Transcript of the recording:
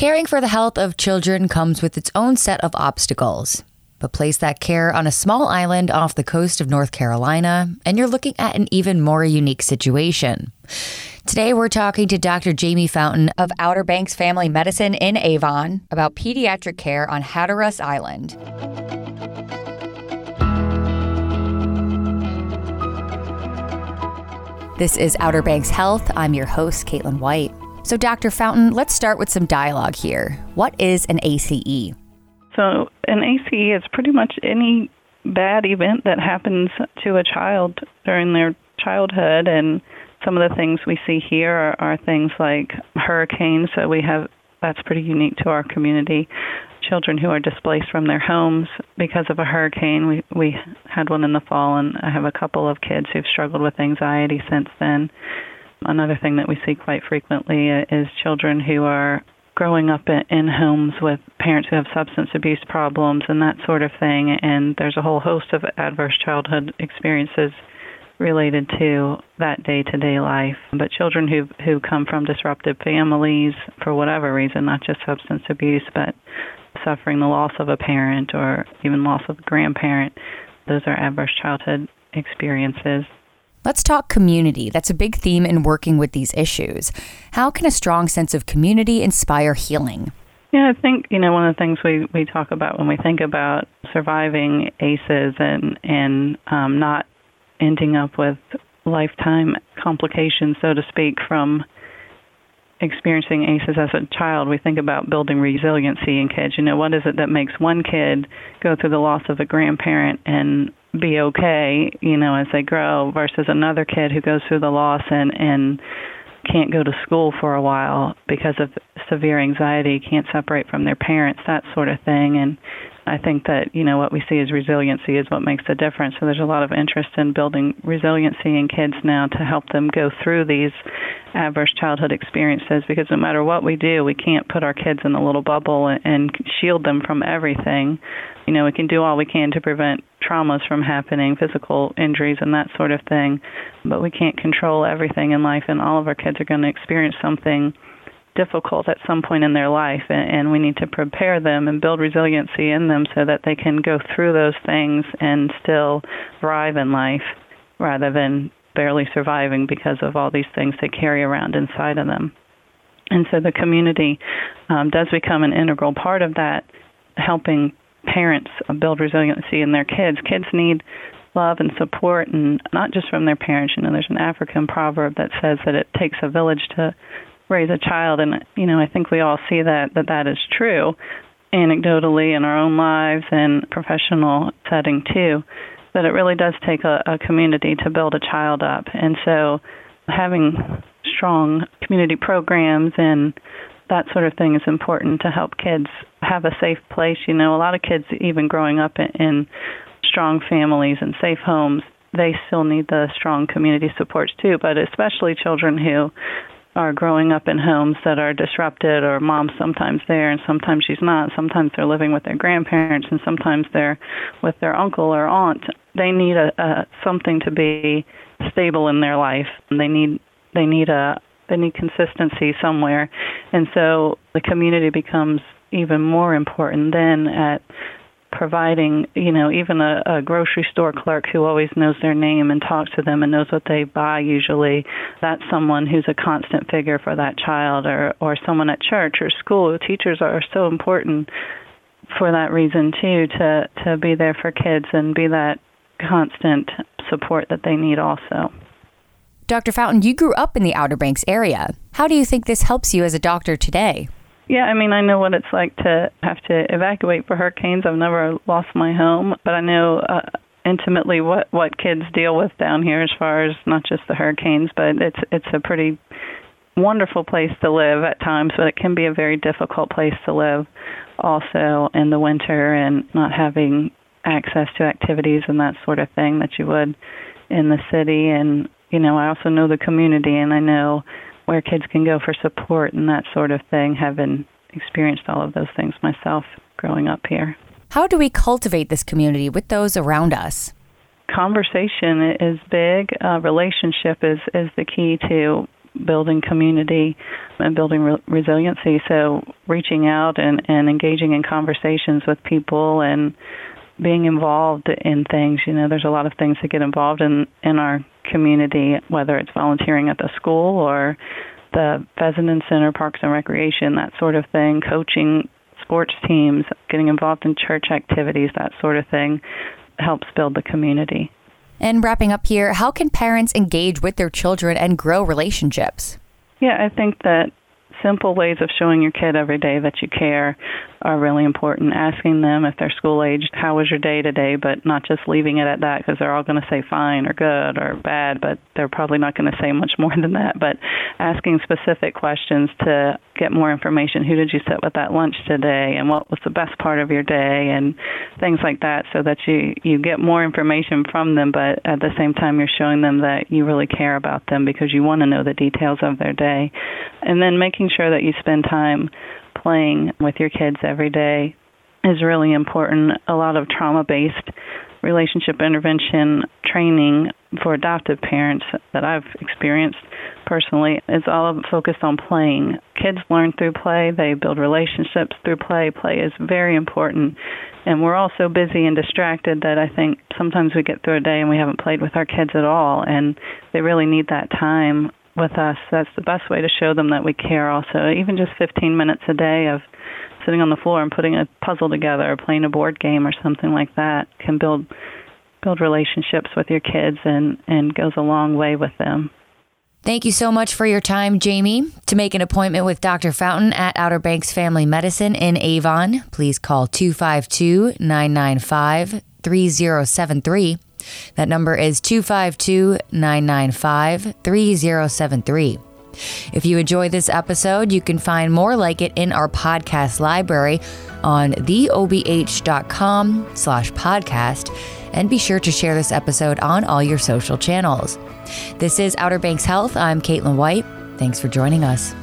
Caring for the health of children comes with its own set of obstacles. But place that care on a small island off the coast of North Carolina, and you're looking at an even more unique situation. Today, we're talking to Dr. Jamie Fountain of Outer Banks Family Medicine in Avon about pediatric care on Hatteras Island. This is Outer Banks Health. I'm your host, Caitlin White. So, Dr. Fountain, let's start with some dialogue here. What is an ACE? So, an ACE is pretty much any bad event that happens to a child during their childhood. And some of the things we see here are, are things like hurricanes. So, we have that's pretty unique to our community. Children who are displaced from their homes because of a hurricane. We we had one in the fall, and I have a couple of kids who've struggled with anxiety since then. Another thing that we see quite frequently is children who are growing up in homes with parents who have substance abuse problems and that sort of thing. And there's a whole host of adverse childhood experiences related to that day-to-day life. But children who who come from disruptive families for whatever reason, not just substance abuse, but suffering the loss of a parent or even loss of a grandparent, those are adverse childhood experiences. Let's talk community. That's a big theme in working with these issues. How can a strong sense of community inspire healing? Yeah, I think you know one of the things we we talk about when we think about surviving ACEs and and um, not ending up with lifetime complications, so to speak, from experiencing ACEs as a child, we think about building resiliency in kids. You know, what is it that makes one kid go through the loss of a grandparent and be okay, you know, as they grow versus another kid who goes through the loss and and can't go to school for a while because of severe anxiety, can't separate from their parents, that sort of thing. And I think that, you know, what we see as resiliency is what makes the difference. So there's a lot of interest in building resiliency in kids now to help them go through these adverse childhood experiences because no matter what we do, we can't put our kids in a little bubble and shield them from everything. You know, we can do all we can to prevent traumas from happening, physical injuries and that sort of thing, but we can't control everything in life and all of our kids are going to experience something difficult at some point in their life and we need to prepare them and build resiliency in them so that they can go through those things and still thrive in life rather than barely surviving because of all these things they carry around inside of them. And so the community um, does become an integral part of that, helping parents build resiliency in their kids. Kids need love and support, and not just from their parents. You know, there's an African proverb that says that it takes a village to raise a child, and you know, I think we all see that that that is true, anecdotally in our own lives and professional setting too that it really does take a, a community to build a child up. And so having strong community programs and that sort of thing is important to help kids have a safe place. You know, a lot of kids, even growing up in, in strong families and safe homes, they still need the strong community supports too, but especially children who are growing up in homes that are disrupted or mom's sometimes there and sometimes she's not. Sometimes they're living with their grandparents and sometimes they're with their uncle or aunt. They need a, a something to be stable in their life. And they need they need a they need consistency somewhere. And so the community becomes even more important then at providing, you know, even a, a grocery store clerk who always knows their name and talks to them and knows what they buy usually, that's someone who's a constant figure for that child or or someone at church or school. Teachers are so important for that reason too to to be there for kids and be that constant support that they need also. Dr. Fountain, you grew up in the Outer Banks area. How do you think this helps you as a doctor today? Yeah, I mean, I know what it's like to have to evacuate for hurricanes. I've never lost my home, but I know uh, intimately what what kids deal with down here as far as not just the hurricanes, but it's it's a pretty wonderful place to live at times, but it can be a very difficult place to live also in the winter and not having access to activities and that sort of thing that you would in the city and you know, I also know the community and I know where kids can go for support and that sort of thing, having experienced all of those things myself growing up here. How do we cultivate this community with those around us? Conversation is big. Uh, relationship is, is the key to building community and building re- resiliency. So reaching out and, and engaging in conversations with people and being involved in things. You know, there's a lot of things to get involved in in our community, whether it's volunteering at the school or the Fessenden Center, Parks and Recreation, that sort of thing, coaching sports teams, getting involved in church activities, that sort of thing, helps build the community. And wrapping up here, how can parents engage with their children and grow relationships? Yeah, I think that simple ways of showing your kid every day that you care are really important. Asking them if they're school aged, how was your day today, but not just leaving it at that because they're all going to say fine or good or bad, but they're probably not going to say much more than that. But asking specific questions to get more information. Who did you sit with at lunch today, and what was the best part of your day, and things like that, so that you you get more information from them, but at the same time you're showing them that you really care about them because you want to know the details of their day, and then making sure that you spend time playing with your kids every day is really important. A lot of trauma based relationship intervention training for adoptive parents that I've experienced personally is all focused on playing. Kids learn through play, they build relationships through play. Play is very important. And we're all so busy and distracted that I think sometimes we get through a day and we haven't played with our kids at all, and they really need that time with us. That's the best way to show them that we care, also. Even just 15 minutes a day of sitting on the floor and putting a puzzle together or playing a board game or something like that can build build relationships with your kids and and goes a long way with them. Thank you so much for your time, Jamie. To make an appointment with Dr. Fountain at Outer Banks Family Medicine in Avon, please call 252 995 3073. That number is 252 995 3073. If you enjoy this episode, you can find more like it in our podcast library on theobh.com slash podcast, and be sure to share this episode on all your social channels. This is Outer Banks Health. I'm Caitlin White. Thanks for joining us.